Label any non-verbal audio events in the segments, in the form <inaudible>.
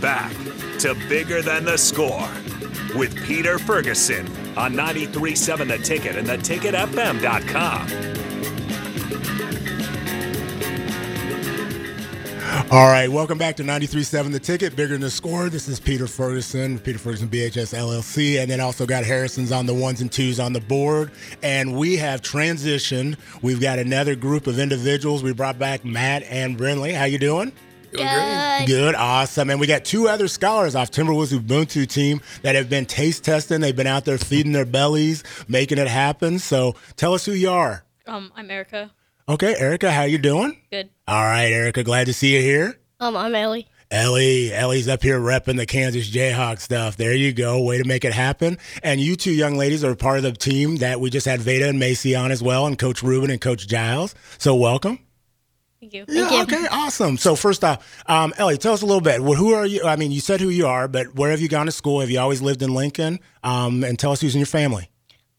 back to Bigger Than the Score with Peter Ferguson on 93.7 The Ticket and theticketfm.com. All right, welcome back to 93.7 The Ticket, Bigger Than the Score. This is Peter Ferguson, Peter Ferguson BHS LLC, and then also got Harrison's on the ones and twos on the board. And we have transitioned. We've got another group of individuals. We brought back Matt and Brinley. How you doing? Good. Good, awesome. And we got two other scholars off Timberwolves Ubuntu team that have been taste testing. They've been out there feeding their bellies, making it happen. So tell us who you are. Um, I'm Erica. Okay, Erica, how you doing? Good. All right, Erica, glad to see you here. Um, I'm Ellie. Ellie, Ellie's up here repping the Kansas Jayhawk stuff. There you go. Way to make it happen. And you two young ladies are part of the team that we just had Veda and Macy on as well, and Coach Ruben and Coach Giles. So welcome. Thank you. Yeah, okay, awesome. So first off, um, Ellie, tell us a little bit. Well, who are you? I mean, you said who you are, but where have you gone to school? Have you always lived in Lincoln? Um, and tell us who's in your family.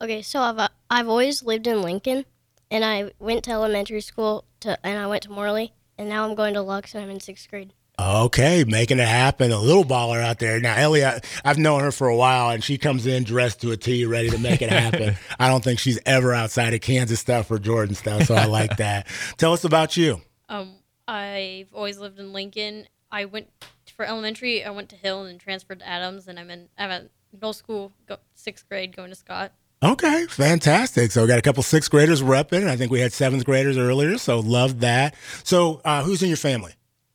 Okay, so I've uh, I've always lived in Lincoln, and I went to elementary school to, and I went to Morley, and now I'm going to Lux, and I'm in sixth grade. Okay, making it happen. A little baller out there. Now, Ellie, I, I've known her for a while, and she comes in dressed to a T, ready to make it happen. <laughs> I don't think she's ever outside of Kansas stuff or Jordan stuff, so I like that. <laughs> Tell us about you. Um, I've always lived in Lincoln. I went for elementary. I went to Hill and transferred to Adams, and I'm in I'm at middle school, go, sixth grade, going to Scott. Okay, fantastic. So we got a couple sixth graders repping. I think we had seventh graders earlier, so love that. So uh, who's in your family?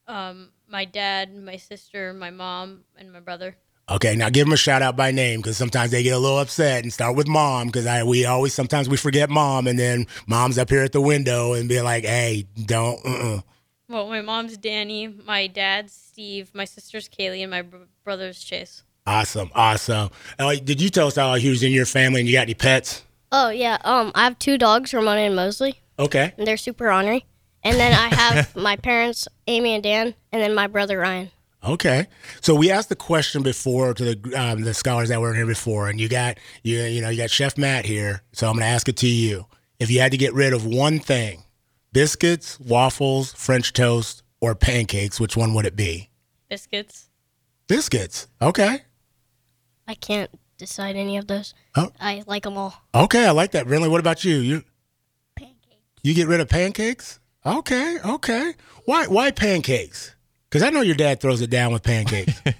Um, my dad, my sister, my mom, and my brother. Okay, now give them a shout out by name because sometimes they get a little upset and start with mom because I we always sometimes we forget mom and then mom's up here at the window and be like, hey, don't. Uh-uh. Well, my mom's Danny, my dad's Steve, my sister's Kaylee, and my br- brother's Chase. Awesome, awesome. Ellie, did you tell us how who's in your family and you got any pets? Oh yeah, um, I have two dogs, Ramona and Mosley, Okay. and they're super ornery. And then I have <laughs> my parents, Amy and Dan, and then my brother Ryan. Okay, so we asked the question before to the um, the scholars that were in here before, and you got you you know you got Chef Matt here, so I'm going to ask it to you. If you had to get rid of one thing, biscuits, waffles, French toast, or pancakes, which one would it be? Biscuits. Biscuits. Okay. I can't decide any of those. Oh. I like them all. Okay, I like that. Really, what about you? You pancakes. you get rid of pancakes? Okay, okay. Why why pancakes? Because I know your dad throws it down with pancakes. <laughs>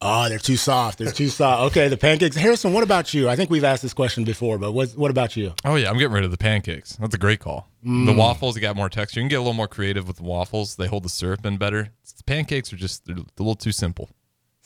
Oh, they're too soft. They're too soft. Okay, the pancakes. Harrison, what about you? I think we've asked this question before, but what what about you? Oh yeah, I'm getting rid of the pancakes. That's a great call. Mm. The waffles, you got more texture. You can get a little more creative with the waffles. They hold the syrup in better. The pancakes are just they're a little too simple.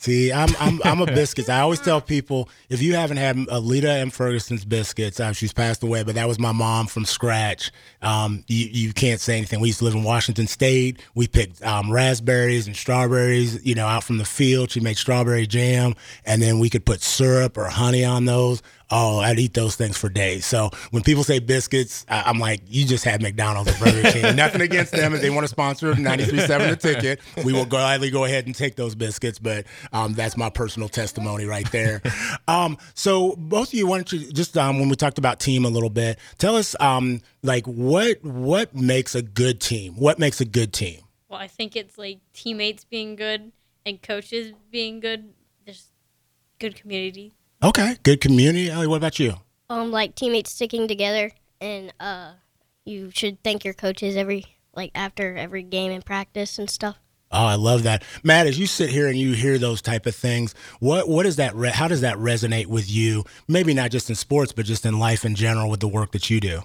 See, I'm I'm I'm a <laughs> biscuits. I always tell people if you haven't had Alita and Ferguson's biscuits, uh, she's passed away, but that was my mom from scratch. Um, you you can't say anything. We used to live in Washington State. We picked um, raspberries and strawberries, you know, out from the field. She made strawberry jam, and then we could put syrup or honey on those. Oh, I'd eat those things for days. So when people say biscuits, I, I'm like, you just had McDonald's or Burger King. <laughs> Nothing against them. If they want to sponsor 93.7 the ticket, we will gladly go ahead and take those biscuits. But um, that's my personal testimony right there. um, so both of you, why don't you just um, when we talked about team a little bit, tell us um, like what what makes a good team? What makes a good team? Well, I think it's like teammates being good and coaches being good. There's good community. Okay, good community. Ellie, what about you? Um, like teammates sticking together, and uh, you should thank your coaches every like after every game and practice and stuff. Oh, I love that, Matt. As you sit here and you hear those type of things, what what does that re- how does that resonate with you? Maybe not just in sports, but just in life in general with the work that you do.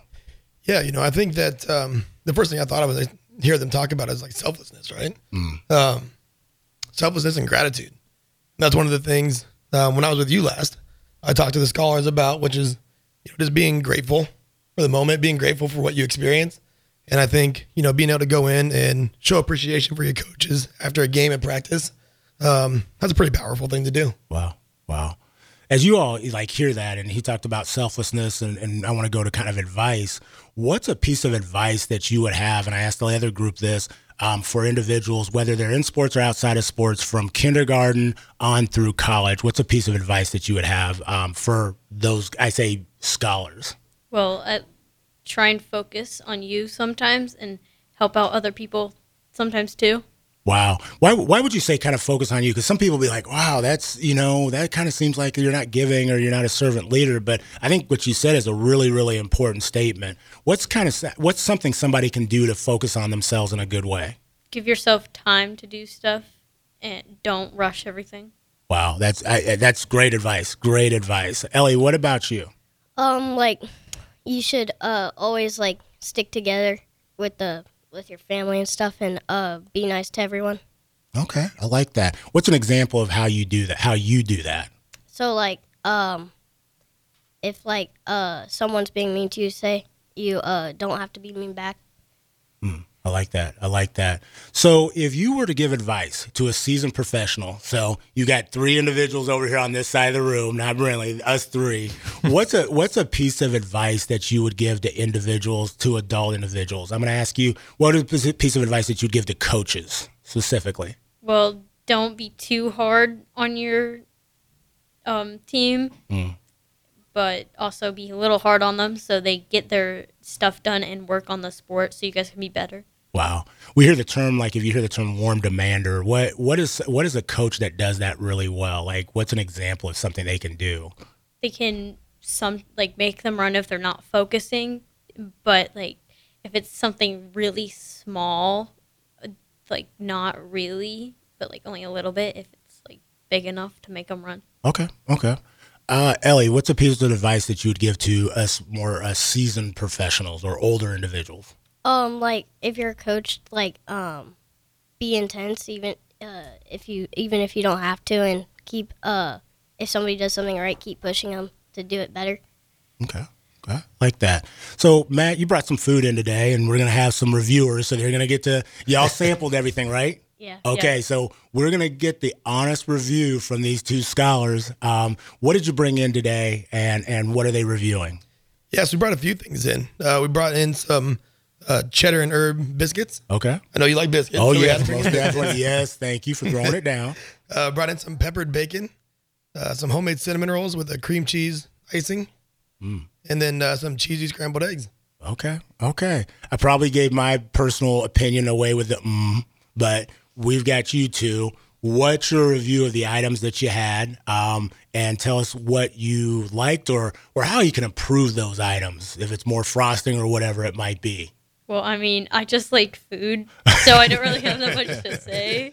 Yeah, you know, I think that um, the first thing I thought of was I hear them talk about is like selflessness, right? Um, selflessness and gratitude. That's one of the things um, when I was with you last, I talked to the scholars about, which is you know, just being grateful for the moment, being grateful for what you experience. And I think, you know, being able to go in and show appreciation for your coaches after a game in practice, um, that's a pretty powerful thing to do. Wow, wow. As you all like hear that, and he talked about selflessness, and, and I want to go to kind of advice. What's a piece of advice that you would have? And I asked the other group this um, for individuals, whether they're in sports or outside of sports, from kindergarten on through college. What's a piece of advice that you would have um, for those? I say scholars. Well, I try and focus on you sometimes and help out other people sometimes too. Wow. Why why would you say kind of focus on you? Because some people be like, wow, that's you know that kind of seems like you're not giving or you're not a servant leader. But I think what you said is a really really important statement. What's kind of what's something somebody can do to focus on themselves in a good way? Give yourself time to do stuff and don't rush everything. Wow, that's I, that's great advice. Great advice, Ellie. What about you? Um, like you should uh always like stick together with the with your family and stuff, and uh be nice to everyone. Okay, I like that. What's an example of how you do that? How you do that? So like um, if like uh someone's being mean to you, say you uh don't have to be mean back. I like that. I like that. So, if you were to give advice to a seasoned professional, so you got three individuals over here on this side of the room, not really us three. <laughs> What's a what's a piece of advice that you would give to individuals, to adult individuals? I'm going to ask you, what is a piece of advice that you'd give to coaches specifically? Well, don't be too hard on your um, team, but also be a little hard on them so they get their stuff done and work on the sport so you guys can be better. Wow, we hear the term like if you hear the term warm demander, what what is what is a coach that does that really well? Like, what's an example of something they can do? They can some like make them run if they're not focusing, but like if it's something really small, like not really, but like only a little bit. If it's like big enough to make them run. Okay, okay. Uh, Ellie, what's a piece of advice that you would give to us more uh, seasoned professionals or older individuals? Um, like if you're a coach, like um, be intense even uh if you even if you don't have to, and keep uh if somebody does something right, keep pushing them to do it better. Okay. Okay. Like that. So, Matt, you brought some food in today, and we're going to have some reviewers. So, they're going to get to, y'all sampled everything, right? <laughs> Yeah. Okay. yeah. So, we're going to get the honest review from these two scholars. Um, what did you bring in today, and, and what are they reviewing? Yes, we brought a few things in. Uh, we brought in some uh, cheddar and herb biscuits. Okay. I know you like biscuits. Oh, so. Most definitely. <laughs> Yes. Thank you for throwing it down. <laughs> Uh, brought in some peppered bacon, uh, some homemade cinnamon rolls with a cream cheese icing, Mm. and then uh, some cheesy scrambled eggs. Okay. Okay. I probably gave my personal opinion away with the mm, but we've got you two. What's your review of the items that you had? Um, and tell us what you liked or or how you can improve those items, if it's more frosting or whatever it might be. Well, I mean, I just like food, so I don't really have that much to <laughs> say.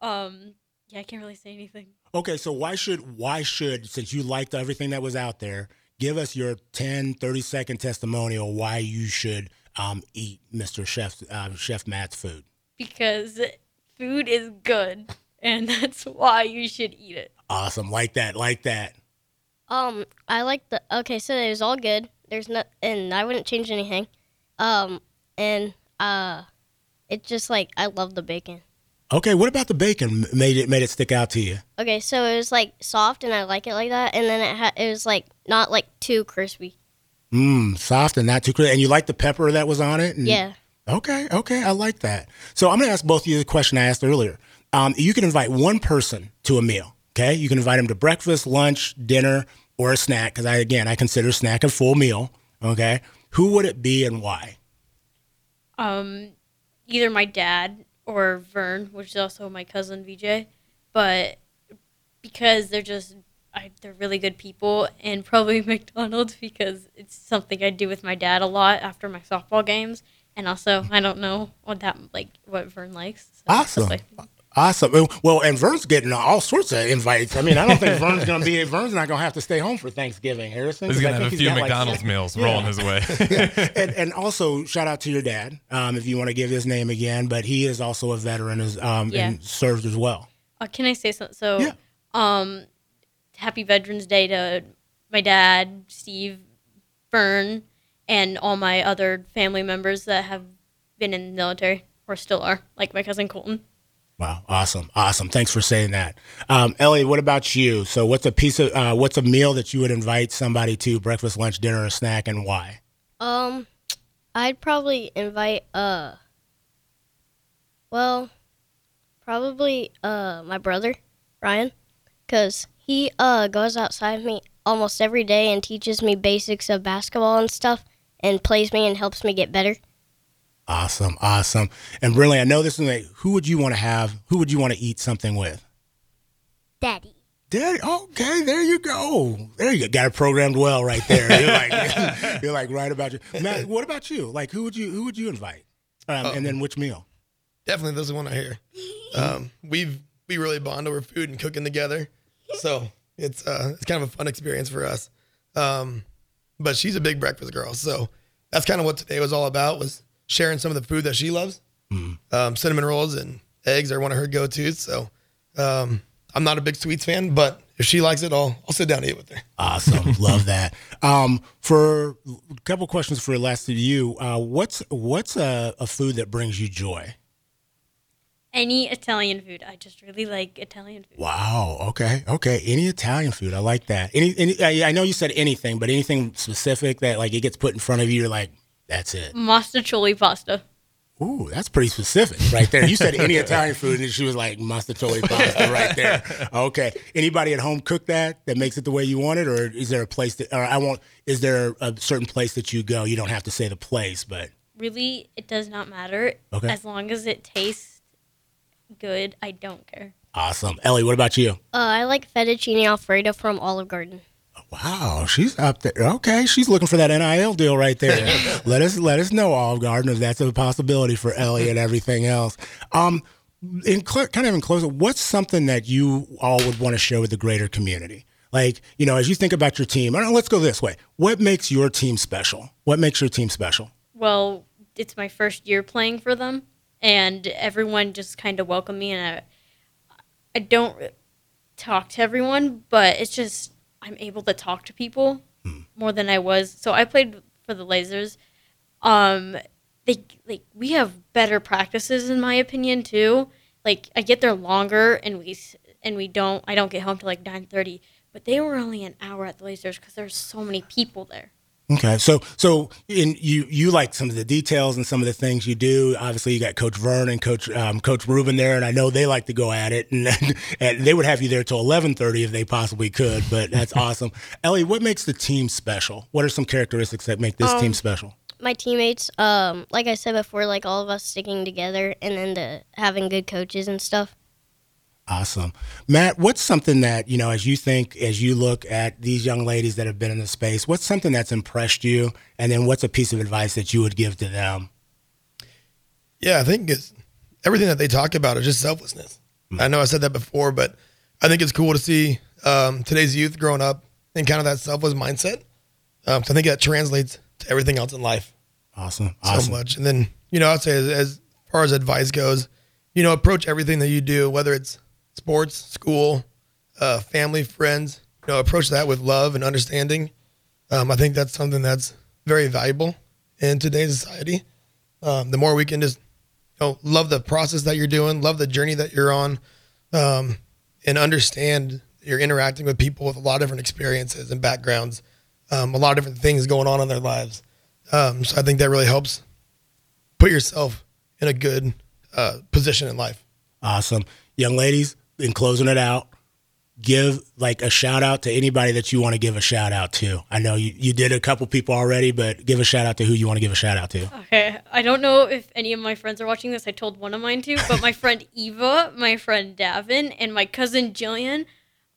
Um, yeah, I can't really say anything. Okay, so why should why should since you liked everything that was out there, give us your 10, 30 second testimonial why you should um, eat Mr. Chef uh, Chef Matt's food. because food is good and <laughs> that's why you should eat it. Awesome, like that, like that. Um, I like the okay. So it was all good. There's not, and I wouldn't change anything. Um, and uh, it's just like I love the bacon. Okay, what about the bacon made it made it stick out to you? Okay, so it was like soft, and I like it like that. And then it had it was like not like too crispy. Mmm, soft and not too crispy. And you like the pepper that was on it? And- Yeah. Okay, okay, I like that. So I'm going to ask both of you the question I asked earlier. Um, you can invite one person to a meal. Okay, you can invite them to breakfast, lunch, dinner, or a snack. Because I again, I consider snack a full meal. Okay, who would it be and why? Um, either my dad or Vern, which is also my cousin VJ, but because they're just I, they're really good people, and <laughs> probably McDonald's because it's something I do with my dad a lot after my softball games, and also I don't know what that like what Vern likes. so Awesome. Awesome. Well, and Vern's getting all sorts of invites. I mean, I don't think Vern's going to be. Vern's not going to have to stay home for Thanksgiving, Harrison. He's 'cause I gonna have a few got, like, McDonald's meals rolling his way. <laughs> and, and also shout out to your dad, um, if you want to give his name again. But he is also a veteran as um, Yeah. and served as well. Uh, can I say something? So, Yeah. um, happy Veterans Day to my dad, Steve, Vern, and all my other family members that have been in the military or still are, like my cousin Colton. Wow, awesome, awesome. Thanks for saying that, um, Ellie. What about you? So, what's a piece of uh, what's a meal that you would invite somebody to breakfast, lunch, dinner, or snack, and why? Um, I'd probably invite uh. Well, probably uh my brother, Ryan, cause he uh goes outside me almost every day and teaches me basics of basketball and stuff, and plays me and helps me get better. Awesome, awesome. And really, I know this is like, who would you want to have? Who would you want to eat something with? Daddy. Daddy, okay, there you go. There you go. Got it programmed well right there. You're like, <laughs> you're like right about you. Matt, what about you? Like, who would you who would you invite? Um, and then which meal? Definitely this is one I hear. Um, we've we really bond over food and cooking together, so it's uh, it's kind of a fun experience for us. Um, but she's a big breakfast girl, so that's kind of what today was all about was sharing some of the food that she loves. Um, cinnamon rolls and eggs are one of her go tos. So um, I'm not a big sweets fan, but if she likes it, I'll I'll sit down and eat with her. Awesome, <laughs> love that. Um, for a couple questions for the last of you, uh, what's what's a, a food that brings you joy? Any Italian food. I just really like Italian food. Wow. Okay. Okay. Any Italian food, I like that. Any, any I, I know you said anything, but anything specific that like it gets put in front of you, you're like, that's it. Mostaccioli pasta. Ooh, that's pretty specific right there. You said any Italian food, and she was like mostaccioli pasta right there. Okay. Anybody at home cook that that makes it the way you want it, or is there a place that, or I want, is there a certain place that you go? You don't have to say the place, but Really, it does not matter. Okay. As long as it tastes good, I don't care. awesome. Ellie, what about you? Uh, I like fettuccine alfredo from Olive Garden. Wow, she's up there. Okay, she's looking for that NIL deal right there. <laughs> let us let us know, Olive Garden, if that's a possibility for Ellie and everything else. Um, in cl- kind of in closing, what's something that you all would want to share with the greater community? Like, you know, as you think about your team, I don't know, let's go this way. What makes your team special? What makes your team special? Well, it's my first year playing for them, and everyone just kind of welcomed me, and I, I don't talk to everyone, but it's just I'm able to talk to people more than I was. So I played for the Lasers. Um, they like we have better practices in my opinion too. Like I get there longer, and we and we don't. I don't get home till like nine thirty. But they were only an hour at the Lasers because there's so many people there. Okay, so so in you you like some of the details and some of the things you do. Obviously, you got Coach Vern and Coach um, Coach Ruben there, and I know they like to go at it, and, <laughs> and they would have you there till eleven thirty if they possibly could. But that's <laughs> awesome, Ellie. What makes the team special? What are some characteristics that make this team special? My teammates, um, like I said before, like all of us sticking together and then the having good coaches and stuff. Awesome, Matt. What's something that you know as you think as you look at these young ladies that have been in the space? What's something that's impressed you, and then what's a piece of advice that you would give to them? Yeah, I think it's everything that they talk about is just selflessness. I know I said that before, but I think it's cool to see um, today's youth growing up in kind of that selfless mindset. Um, 'cause I think that translates to everything else in life Awesome, so much. And then, you know, I'd say as, as far as advice goes, you know, approach everything that you do, whether it's sports, school, uh, family, friends, you know, approach that with love and understanding. Um, I think that's something that's very valuable in today's society. Um, the more we can just, you know, love the process that you're doing, love the journey that you're on, um, and understand you're interacting with people with a lot of different experiences and backgrounds, um, a lot of different things going on in their lives. Um, so I think that really helps put yourself in a good uh, position in life. Awesome. Young ladies, in closing it out, give like a shout out to anybody that you want to give a shout out to. I know you, you did a couple people already, but give a shout out to who you want to give a shout out to. Okay, I don't know if any of my friends are watching this. I told one of mine to, but my friend Eva, my friend Davin, and my cousin Jillian.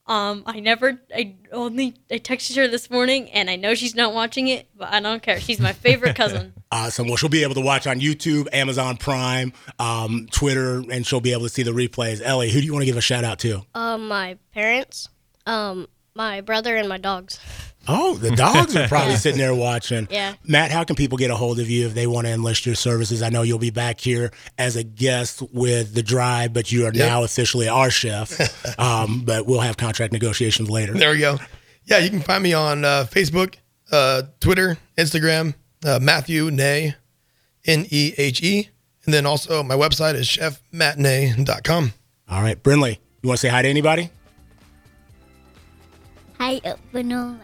Um, I never, I only, I texted her this morning, and I know she's not watching it, but I don't care. She's my favorite <laughs> cousin. Awesome. Well, she'll be able to watch on YouTube, Amazon Prime, um, Twitter, and she'll be able to see the replays. Ellie, who do you want to give a shout out to? Um, my parents, um, my brother, and my dogs. Oh, the dogs are probably <laughs> sitting there watching. Yeah. Matt, how can people get a hold of you if they want to enlist your services? I know you'll be back here as a guest with the drive, but you are now officially our chef. <laughs> um, but we'll have contract negotiations later. There we go. Yeah, you can find me on uh, Facebook, uh, Twitter, Instagram, uh, Matthew Nay, N E H E. And then also my website is chefmatinee.com. All right, Brinley, you want to say hi to anybody? Hi, uh, Vanilla.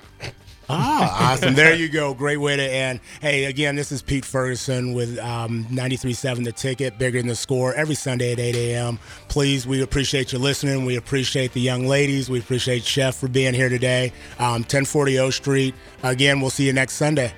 Ah, <laughs> awesome. There you go. Great way to end. Hey, again, this is Pete Ferguson with um, 93.7 The Ticket, bigger than the score, every Sunday at 8 a.m. Please, we appreciate you listening. We appreciate the young ladies. We appreciate Chef for being here today. Um, 1040 O Street. Again, we'll see you next Sunday.